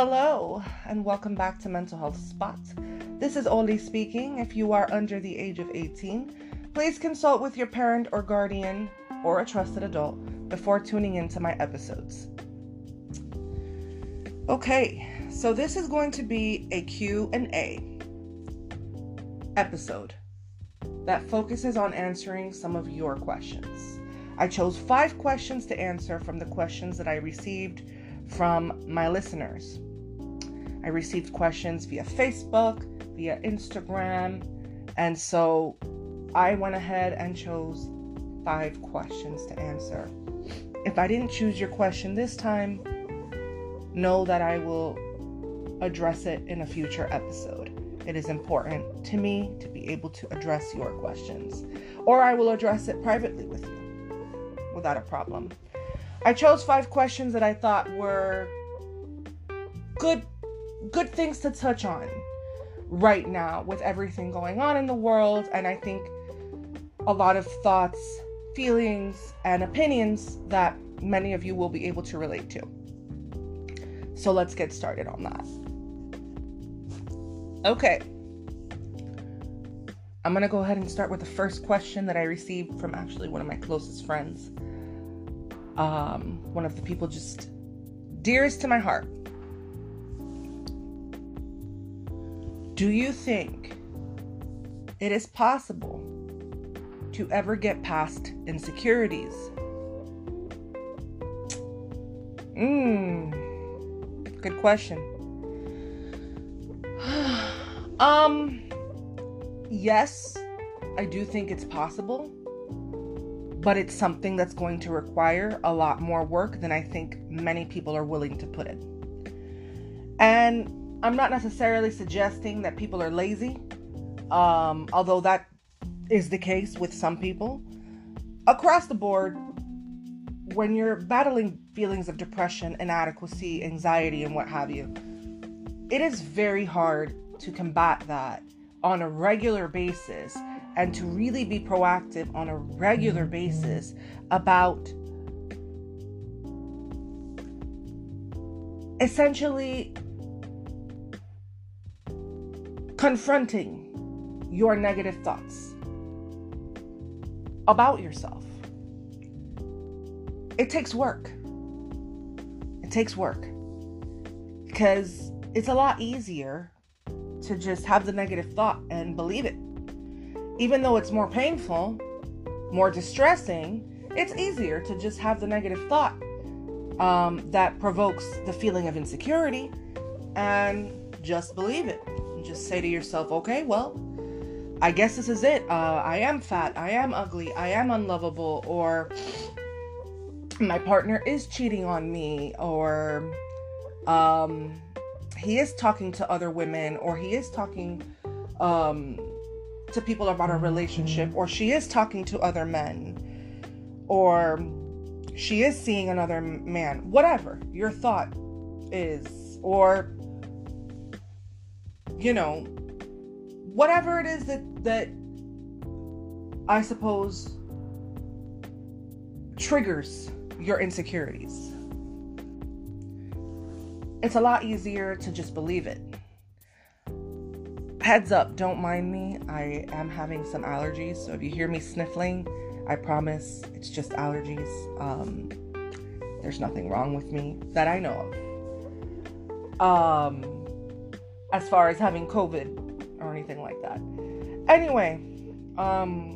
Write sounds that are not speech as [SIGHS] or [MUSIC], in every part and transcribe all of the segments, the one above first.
Hello, and welcome back to Mental Health Spot. This is Oli speaking. If you are under the age of 18, please consult with your parent or guardian or a trusted adult before tuning into my episodes. Okay, so this is going to be a Q&A episode that focuses on answering some of your questions. I chose 5 questions to answer from the questions that I received from my listeners. I received questions via Facebook, via Instagram, and so I went ahead and chose five questions to answer. If I didn't choose your question this time, know that I will address it in a future episode. It is important to me to be able to address your questions, or I will address it privately with you without a problem. I chose five questions that I thought were good good things to touch on right now with everything going on in the world and I think a lot of thoughts, feelings and opinions that many of you will be able to relate to. So let's get started on that. Okay. I'm going to go ahead and start with the first question that I received from actually one of my closest friends um, one of the people just dearest to my heart. Do you think it is possible to ever get past insecurities? Mmm, good question. [SIGHS] um, yes, I do think it's possible but it's something that's going to require a lot more work than I think many people are willing to put in. And I'm not necessarily suggesting that people are lazy, um, although that is the case with some people. Across the board, when you're battling feelings of depression, inadequacy, anxiety, and what have you, it is very hard to combat that on a regular basis and to really be proactive on a regular basis about essentially confronting your negative thoughts about yourself. It takes work. It takes work because it's a lot easier to just have the negative thought and believe it. Even though it's more painful, more distressing, it's easier to just have the negative thought um, that provokes the feeling of insecurity and just believe it. And just say to yourself, okay, well, I guess this is it. Uh, I am fat. I am ugly. I am unlovable. Or my partner is cheating on me. Or um, he is talking to other women or he is talking um, to people about a relationship or she is talking to other men or she is seeing another man whatever your thought is or you know whatever it is that that i suppose triggers your insecurities it's a lot easier to just believe it. Heads up, don't mind me. I am having some allergies, so if you hear me sniffling, I promise it's just allergies. Um, there's nothing wrong with me that I know of. Um, as far as having COVID or anything like that. Anyway, um,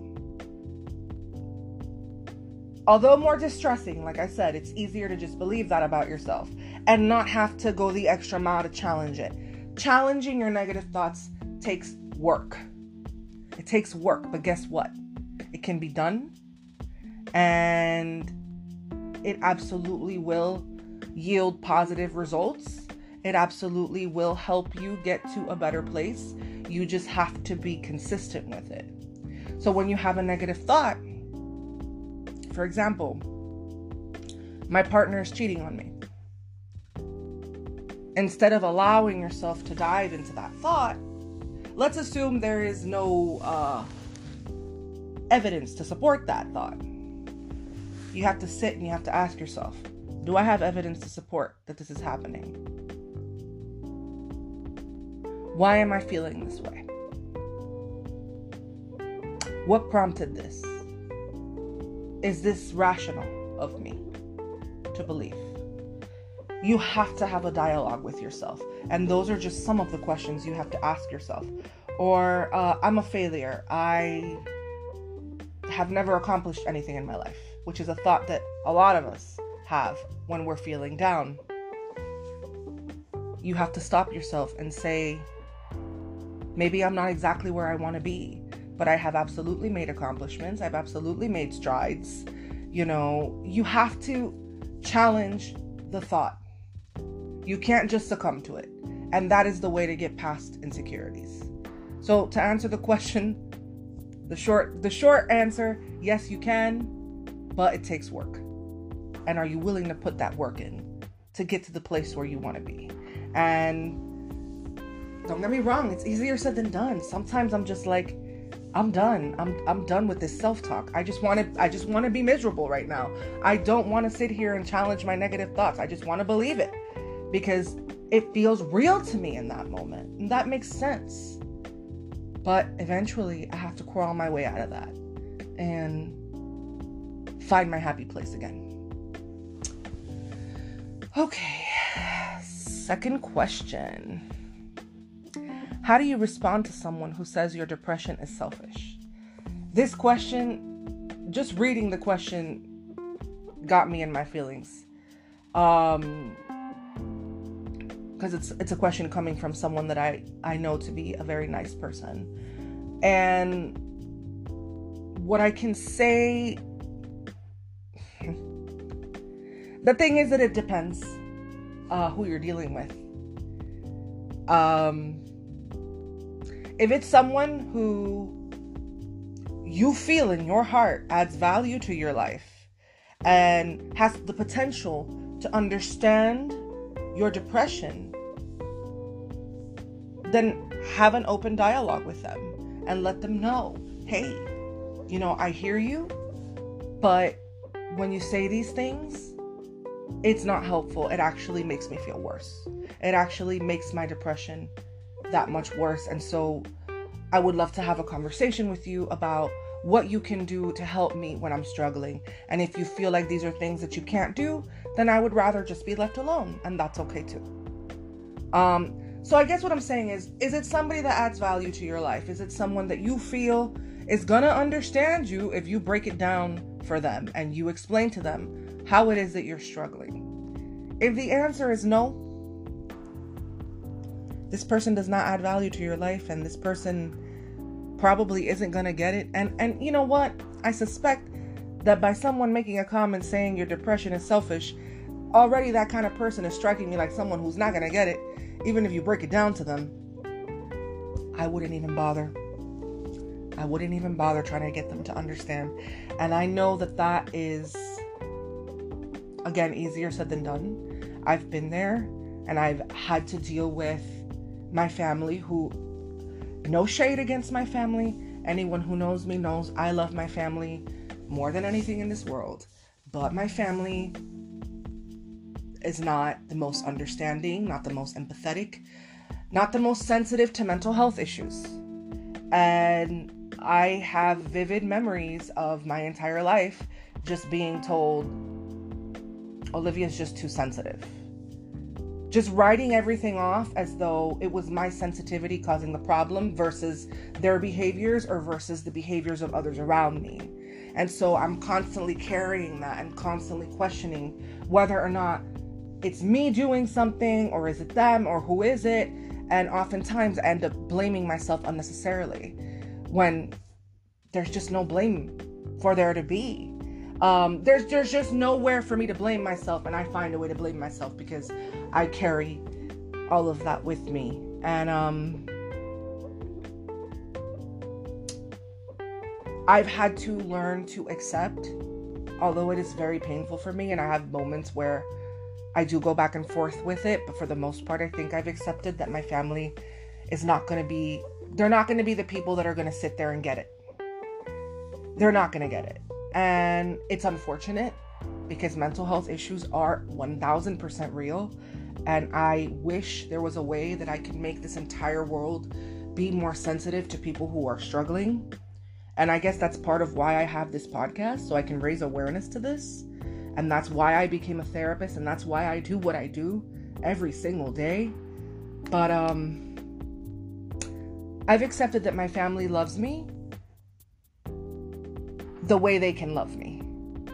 although more distressing, like I said, it's easier to just believe that about yourself and not have to go the extra mile to challenge it. Challenging your negative thoughts takes work. It takes work, but guess what? It can be done and it absolutely will yield positive results. It absolutely will help you get to a better place. You just have to be consistent with it. So when you have a negative thought, for example, my partner is cheating on me instead of allowing yourself to dive into that thought, let's assume there is no uh, evidence to support that thought. You have to sit and you have to ask yourself Do I have evidence to support that this is happening? Why am I feeling this way? What prompted this? Is this rational of me to believe? You have to have a dialogue with yourself. And those are just some of the questions you have to ask yourself. Or, uh, I'm a failure. I have never accomplished anything in my life, which is a thought that a lot of us have when we're feeling down. You have to stop yourself and say, maybe I'm not exactly where I want to be, but I have absolutely made accomplishments. I've absolutely made strides. You know, you have to challenge the thought. You can't just succumb to it. And that is the way to get past insecurities. So to answer the question, the short the short answer, yes you can, but it takes work. And are you willing to put that work in to get to the place where you want to be? And don't get me wrong, it's easier said than done. Sometimes I'm just like I'm done. I'm I'm done with this self-talk. I just want to I just want to be miserable right now. I don't want to sit here and challenge my negative thoughts. I just want to believe it because it feels real to me in that moment. And that makes sense. But eventually I have to crawl my way out of that and find my happy place again. Okay. Second question. How do you respond to someone who says your depression is selfish? This question, just reading the question, got me in my feelings. Um, because it's it's a question coming from someone that I I know to be a very nice person, and what I can say. [LAUGHS] the thing is that it depends uh, who you're dealing with. Um, if it's someone who you feel in your heart adds value to your life and has the potential to understand your depression, then have an open dialogue with them and let them know hey, you know, I hear you, but when you say these things, it's not helpful. It actually makes me feel worse. It actually makes my depression that much worse. And so I would love to have a conversation with you about what you can do to help me when I'm struggling. And if you feel like these are things that you can't do, then I would rather just be left alone, and that's okay too. Um, so I guess what I'm saying is, is it somebody that adds value to your life? Is it someone that you feel is gonna understand you if you break it down for them and you explain to them how it is that you're struggling? If the answer is no, this person does not add value to your life and this person probably isn't going to get it. And and you know what? I suspect that by someone making a comment saying your depression is selfish already that kind of person is striking me like someone who's not going to get it. Even if you break it down to them i wouldn't even bother. I wouldn't even bother trying to get them to understand. And i know that that is again easier said than done. I've been there and i've had to deal with my family who no shade against my family. Anyone who knows me knows I love my family more than anything in this world. But my family is not the most understanding, not the most empathetic, not the most sensitive to mental health issues. And I have vivid memories of my entire life just being told Olivia's just too sensitive just writing everything off as though it was my sensitivity causing the problem versus their behaviors or versus the behaviors of others around me. And so I'm constantly carrying that and constantly questioning whether or not it's me doing something or is it them or who is it? And oftentimes I end up blaming myself unnecessarily when there's just no blame for there to be. Um, there's there's just nowhere for me to blame myself, and I find a way to blame myself because I carry all of that with me. And um, I've had to learn to accept, although it is very painful for me, and I have moments where I do go back and forth with it. But for the most part, I think I've accepted that my family is not going to be. They're not going to be the people that are going to sit there and get it. They're not going to get it. And it's unfortunate because mental health issues are 1000% real. And I wish there was a way that I could make this entire world be more sensitive to people who are struggling. And I guess that's part of why I have this podcast, so I can raise awareness to this. And that's why I became a therapist, and that's why I do what I do every single day. But um I've accepted that my family loves me the way they can love me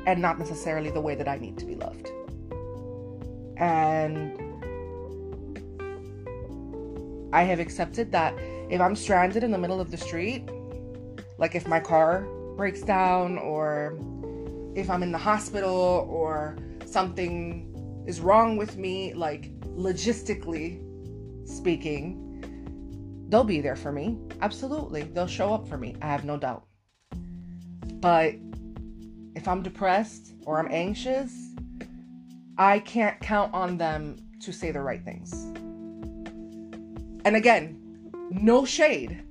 and not necessarily the way that I need to be loved. And I have accepted that if I'm stranded in the middle of the street, like if my car breaks down or if I'm in the hospital or something is wrong with me, like logistically speaking, they'll be there for me. Absolutely. They'll show up for me. I have no doubt. But if I'm depressed or I'm anxious, I can't count on them to say the right things. And again, no shade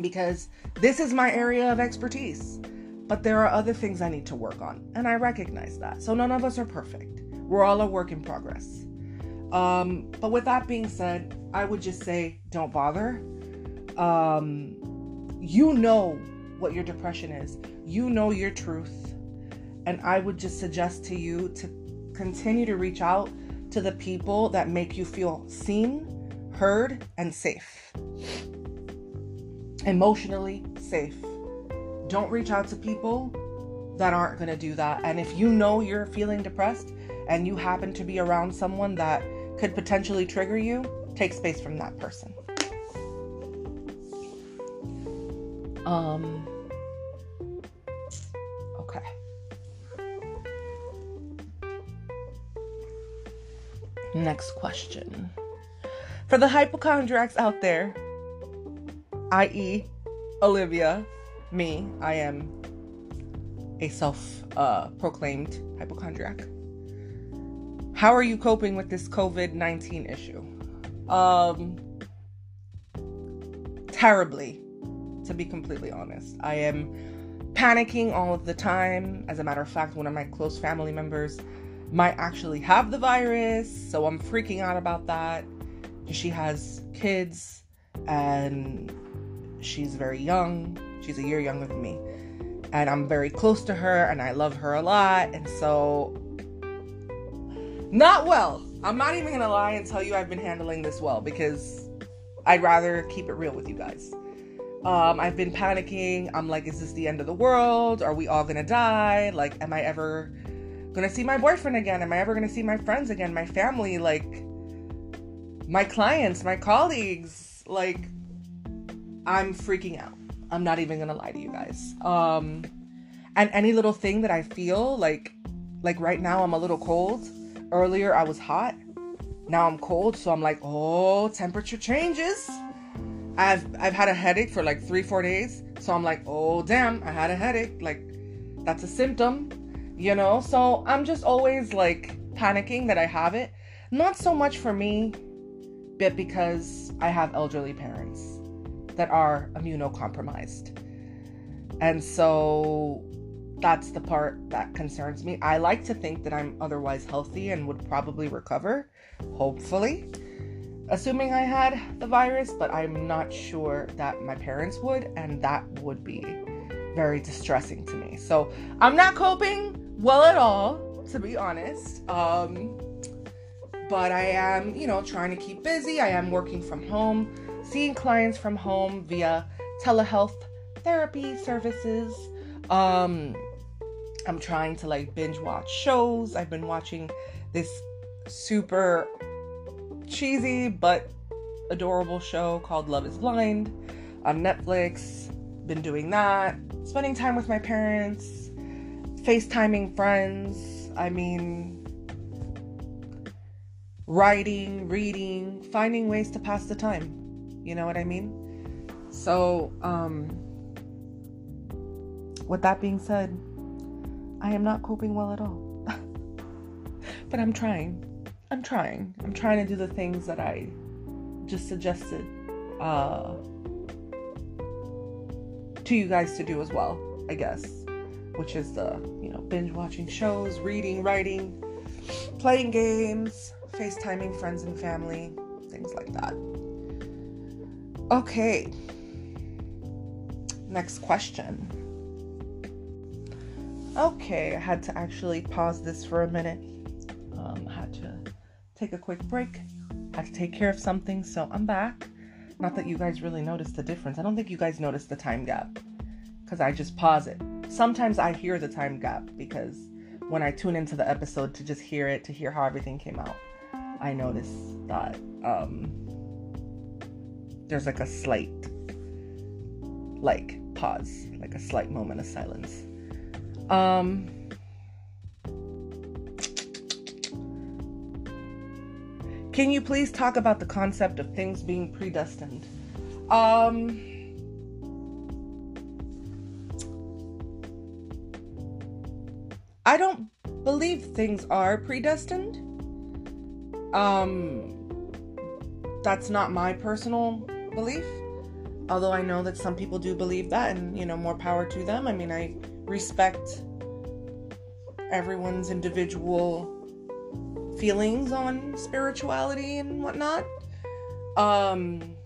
because this is my area of expertise. But there are other things I need to work on, and I recognize that. So none of us are perfect. We're all a work in progress. Um, but with that being said, I would just say don't bother. Um, you know what your depression is, you know your truth. And I would just suggest to you to continue to reach out to the people that make you feel seen, heard, and safe. Emotionally safe. Don't reach out to people that aren't going to do that. And if you know you're feeling depressed and you happen to be around someone that could potentially trigger you, take space from that person. Um okay. Next question. For the hypochondriacs out there, i.e., Olivia, me, I am a self uh, proclaimed hypochondriac. How are you coping with this COVID 19 issue? Um, terribly, to be completely honest. I am panicking all of the time. As a matter of fact, one of my close family members might actually have the virus, so I'm freaking out about that. She has kids and she's very young. She's a year younger than me. And I'm very close to her and I love her a lot. And so not well. I'm not even gonna lie and tell you I've been handling this well because I'd rather keep it real with you guys. Um, I've been panicking. I'm like, is this the end of the world? Are we all gonna die? Like, am I ever gonna see my boyfriend again? Am I ever gonna see my friends again? My family? Like, my clients, my colleagues? Like, I'm freaking out. I'm not even gonna lie to you guys. Um, and any little thing that I feel like, like right now, I'm a little cold Earlier I was hot. Now I'm cold, so I'm like, oh, temperature changes. I've I've had a headache for like three, four days. So I'm like, oh damn, I had a headache. Like that's a symptom, you know? So I'm just always like panicking that I have it. Not so much for me, but because I have elderly parents that are immunocompromised. And so that's the part that concerns me. I like to think that I'm otherwise healthy and would probably recover, hopefully, assuming I had the virus, but I'm not sure that my parents would, and that would be very distressing to me. So I'm not coping well at all, to be honest. Um, but I am, you know, trying to keep busy. I am working from home, seeing clients from home via telehealth therapy services. Um, I'm trying to like binge watch shows. I've been watching this super cheesy but adorable show called Love is Blind on Netflix. Been doing that. Spending time with my parents, FaceTiming friends. I mean, writing, reading, finding ways to pass the time. You know what I mean? So, um, with that being said, I am not coping well at all. [LAUGHS] but I'm trying. I'm trying. I'm trying to do the things that I just suggested uh, to you guys to do as well, I guess. Which is the, you know, binge watching shows, reading, writing, playing games, FaceTiming friends and family, things like that. Okay. Next question. Okay, I had to actually pause this for a minute. Um, I had to take a quick break. I had to take care of something, so I'm back. Not that you guys really noticed the difference. I don't think you guys noticed the time gap because I just pause it. Sometimes I hear the time gap because when I tune into the episode to just hear it, to hear how everything came out, I notice that um, there's like a slight, like pause, like a slight moment of silence. Um, can you please talk about the concept of things being predestined? Um, I don't believe things are predestined. Um, that's not my personal belief. Although I know that some people do believe that, and you know, more power to them. I mean, I respect everyone's individual feelings on spirituality and whatnot. Um,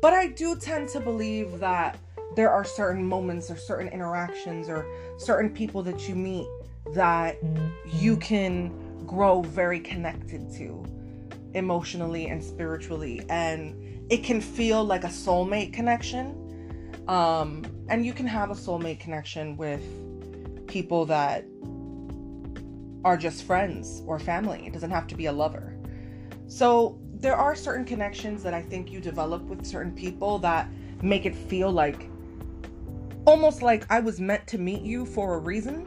but I do tend to believe that there are certain moments or certain interactions or certain people that you meet that you can grow very connected to emotionally and spiritually and it can feel like a soulmate connection um, and you can have a soulmate connection with people that are just friends or family. It doesn't have to be a lover. So there are certain connections that I think you develop with certain people that make it feel like almost like I was meant to meet you for a reason.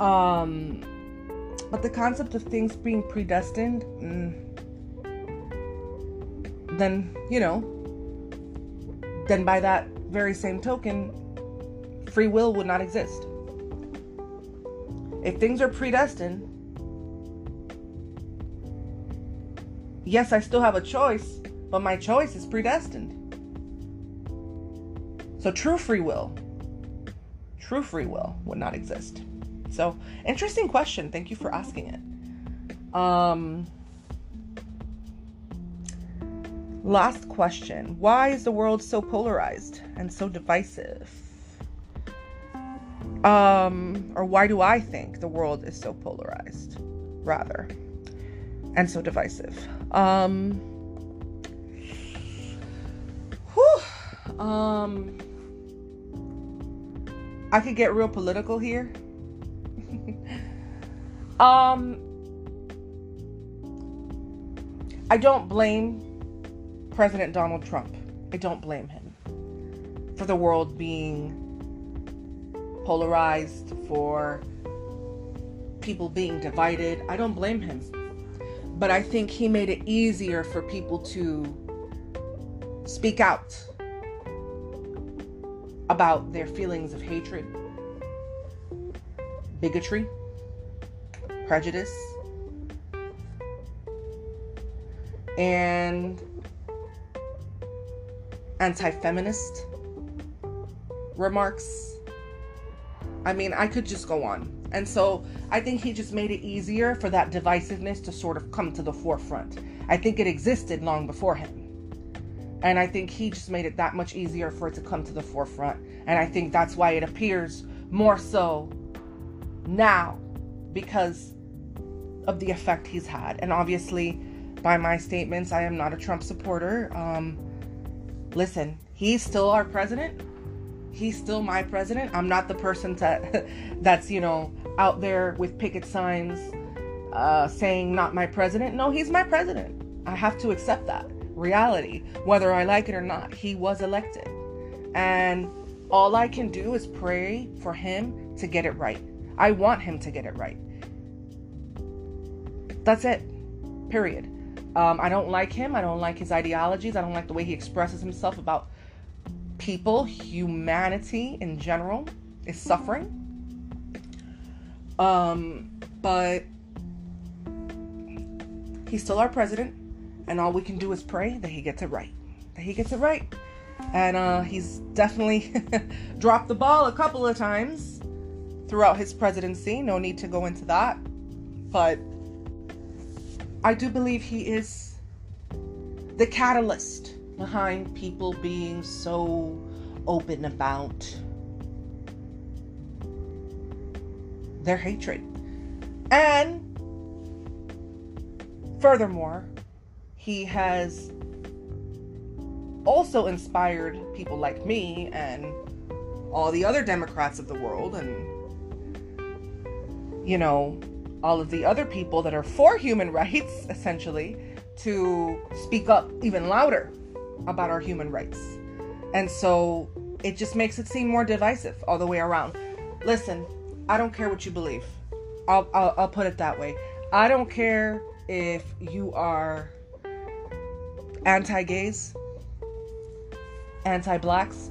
Um, but the concept of things being predestined, mm, then, you know, then by that very same token, free will would not exist. If things are predestined, yes, I still have a choice, but my choice is predestined. So true free will, true free will would not exist. So interesting question. Thank you for asking it. Um, Last question Why is the world so polarized and so divisive? Um, or why do I think the world is so polarized, rather, and so divisive? Um, whew, um, I could get real political here. [LAUGHS] um, I don't blame President Donald Trump. I don't blame him for the world being polarized, for people being divided. I don't blame him. But I think he made it easier for people to speak out about their feelings of hatred, bigotry, prejudice, and anti feminist remarks. I mean, I could just go on. And so I think he just made it easier for that divisiveness to sort of come to the forefront. I think it existed long before him. And I think he just made it that much easier for it to come to the forefront. And I think that's why it appears more so now because of the effect he's had. And obviously, by my statements, I am not a Trump supporter. Um, listen, he's still our president. He's still my president. I'm not the person that [LAUGHS] that's, you know, out there with picket signs uh, saying not my president. No, he's my president. I have to accept that reality, whether I like it or not. He was elected. And all I can do is pray for him to get it right. I want him to get it right. That's it. Period. Um, I don't like him. I don't like his ideologies. I don't like the way he expresses himself about people, humanity in general is suffering. Um, but he's still our president, and all we can do is pray that he gets it right. That he gets it right. And uh, he's definitely [LAUGHS] dropped the ball a couple of times throughout his presidency. No need to go into that. but I do believe he is the catalyst behind people being so open about their hatred. And furthermore, he has also inspired people like me and all the other Democrats of the world and, you know, all of the other people that are for human [LAUGHS] rights, essentially, to speak up even louder about our human rights. And so it just makes it seem more divisive all the way around. Listen, I don't care what you believe. I'll, I'll, I'll put it that way. I don't care if you are anti gays, anti blacks,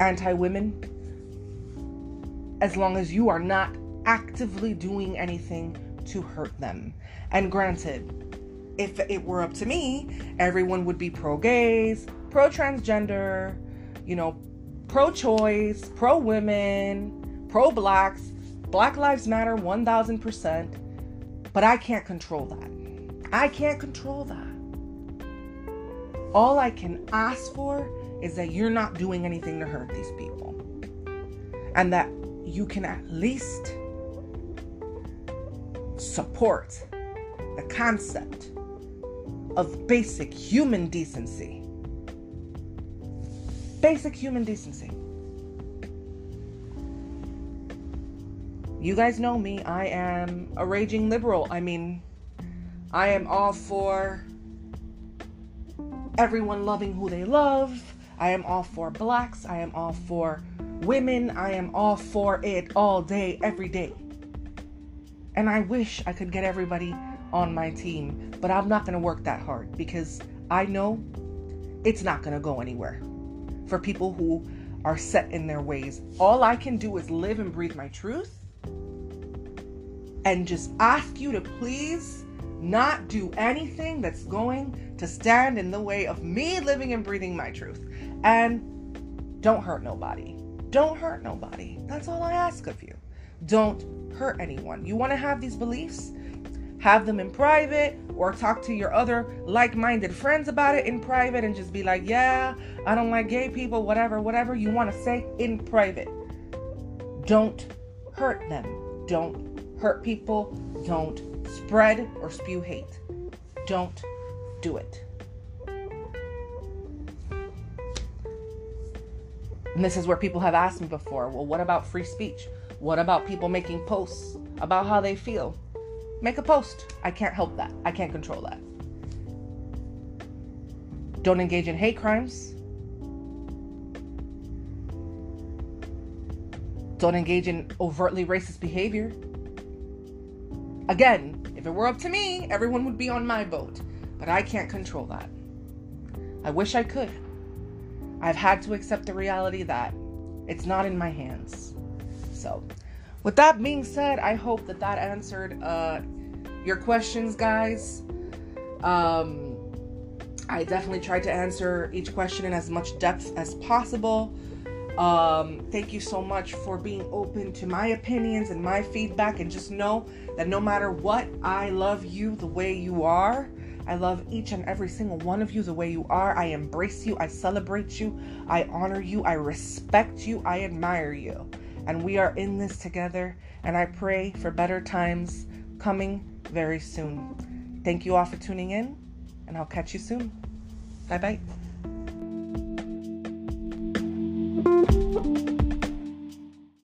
anti women, as long as you are not actively doing anything to hurt them. And granted, if it were up to me, everyone would be pro gays, pro transgender, you know, pro choice, pro women, pro blacks, Black Lives Matter 1000%. But I can't control that. I can't control that. All I can ask for is that you're not doing anything to hurt these people. And that you can at least support the concept of basic human decency. Basic human decency. You guys know me. I am a raging liberal. I mean, I am all for everyone loving who they love. I am all for blacks. I am all for women. I am all for it all day, every day. And I wish I could get everybody on my team, but I'm not going to work that hard because I know it's not going to go anywhere for people who are set in their ways. All I can do is live and breathe my truth and just ask you to please not do anything that's going to stand in the way of me living and breathing my truth. And don't hurt nobody. Don't hurt nobody. That's all I ask of you. Don't hurt anyone. You want to have these beliefs? Have them in private or talk to your other like minded friends about it in private and just be like, yeah, I don't like gay people, whatever, whatever you want to say in private. Don't hurt them. Don't hurt people. Don't spread or spew hate. Don't do it. And this is where people have asked me before well, what about free speech? What about people making posts about how they feel? Make a post. I can't help that. I can't control that. Don't engage in hate crimes. Don't engage in overtly racist behavior. Again, if it were up to me, everyone would be on my boat. But I can't control that. I wish I could. I've had to accept the reality that it's not in my hands. So, with that being said, I hope that that answered uh, your questions, guys. Um, I definitely tried to answer each question in as much depth as possible. Um, thank you so much for being open to my opinions and my feedback. And just know that no matter what, I love you the way you are. I love each and every single one of you the way you are. I embrace you. I celebrate you. I honor you. I respect you. I admire you. And we are in this together. And I pray for better times coming very soon. Thank you all for tuning in. And I'll catch you soon. Bye bye.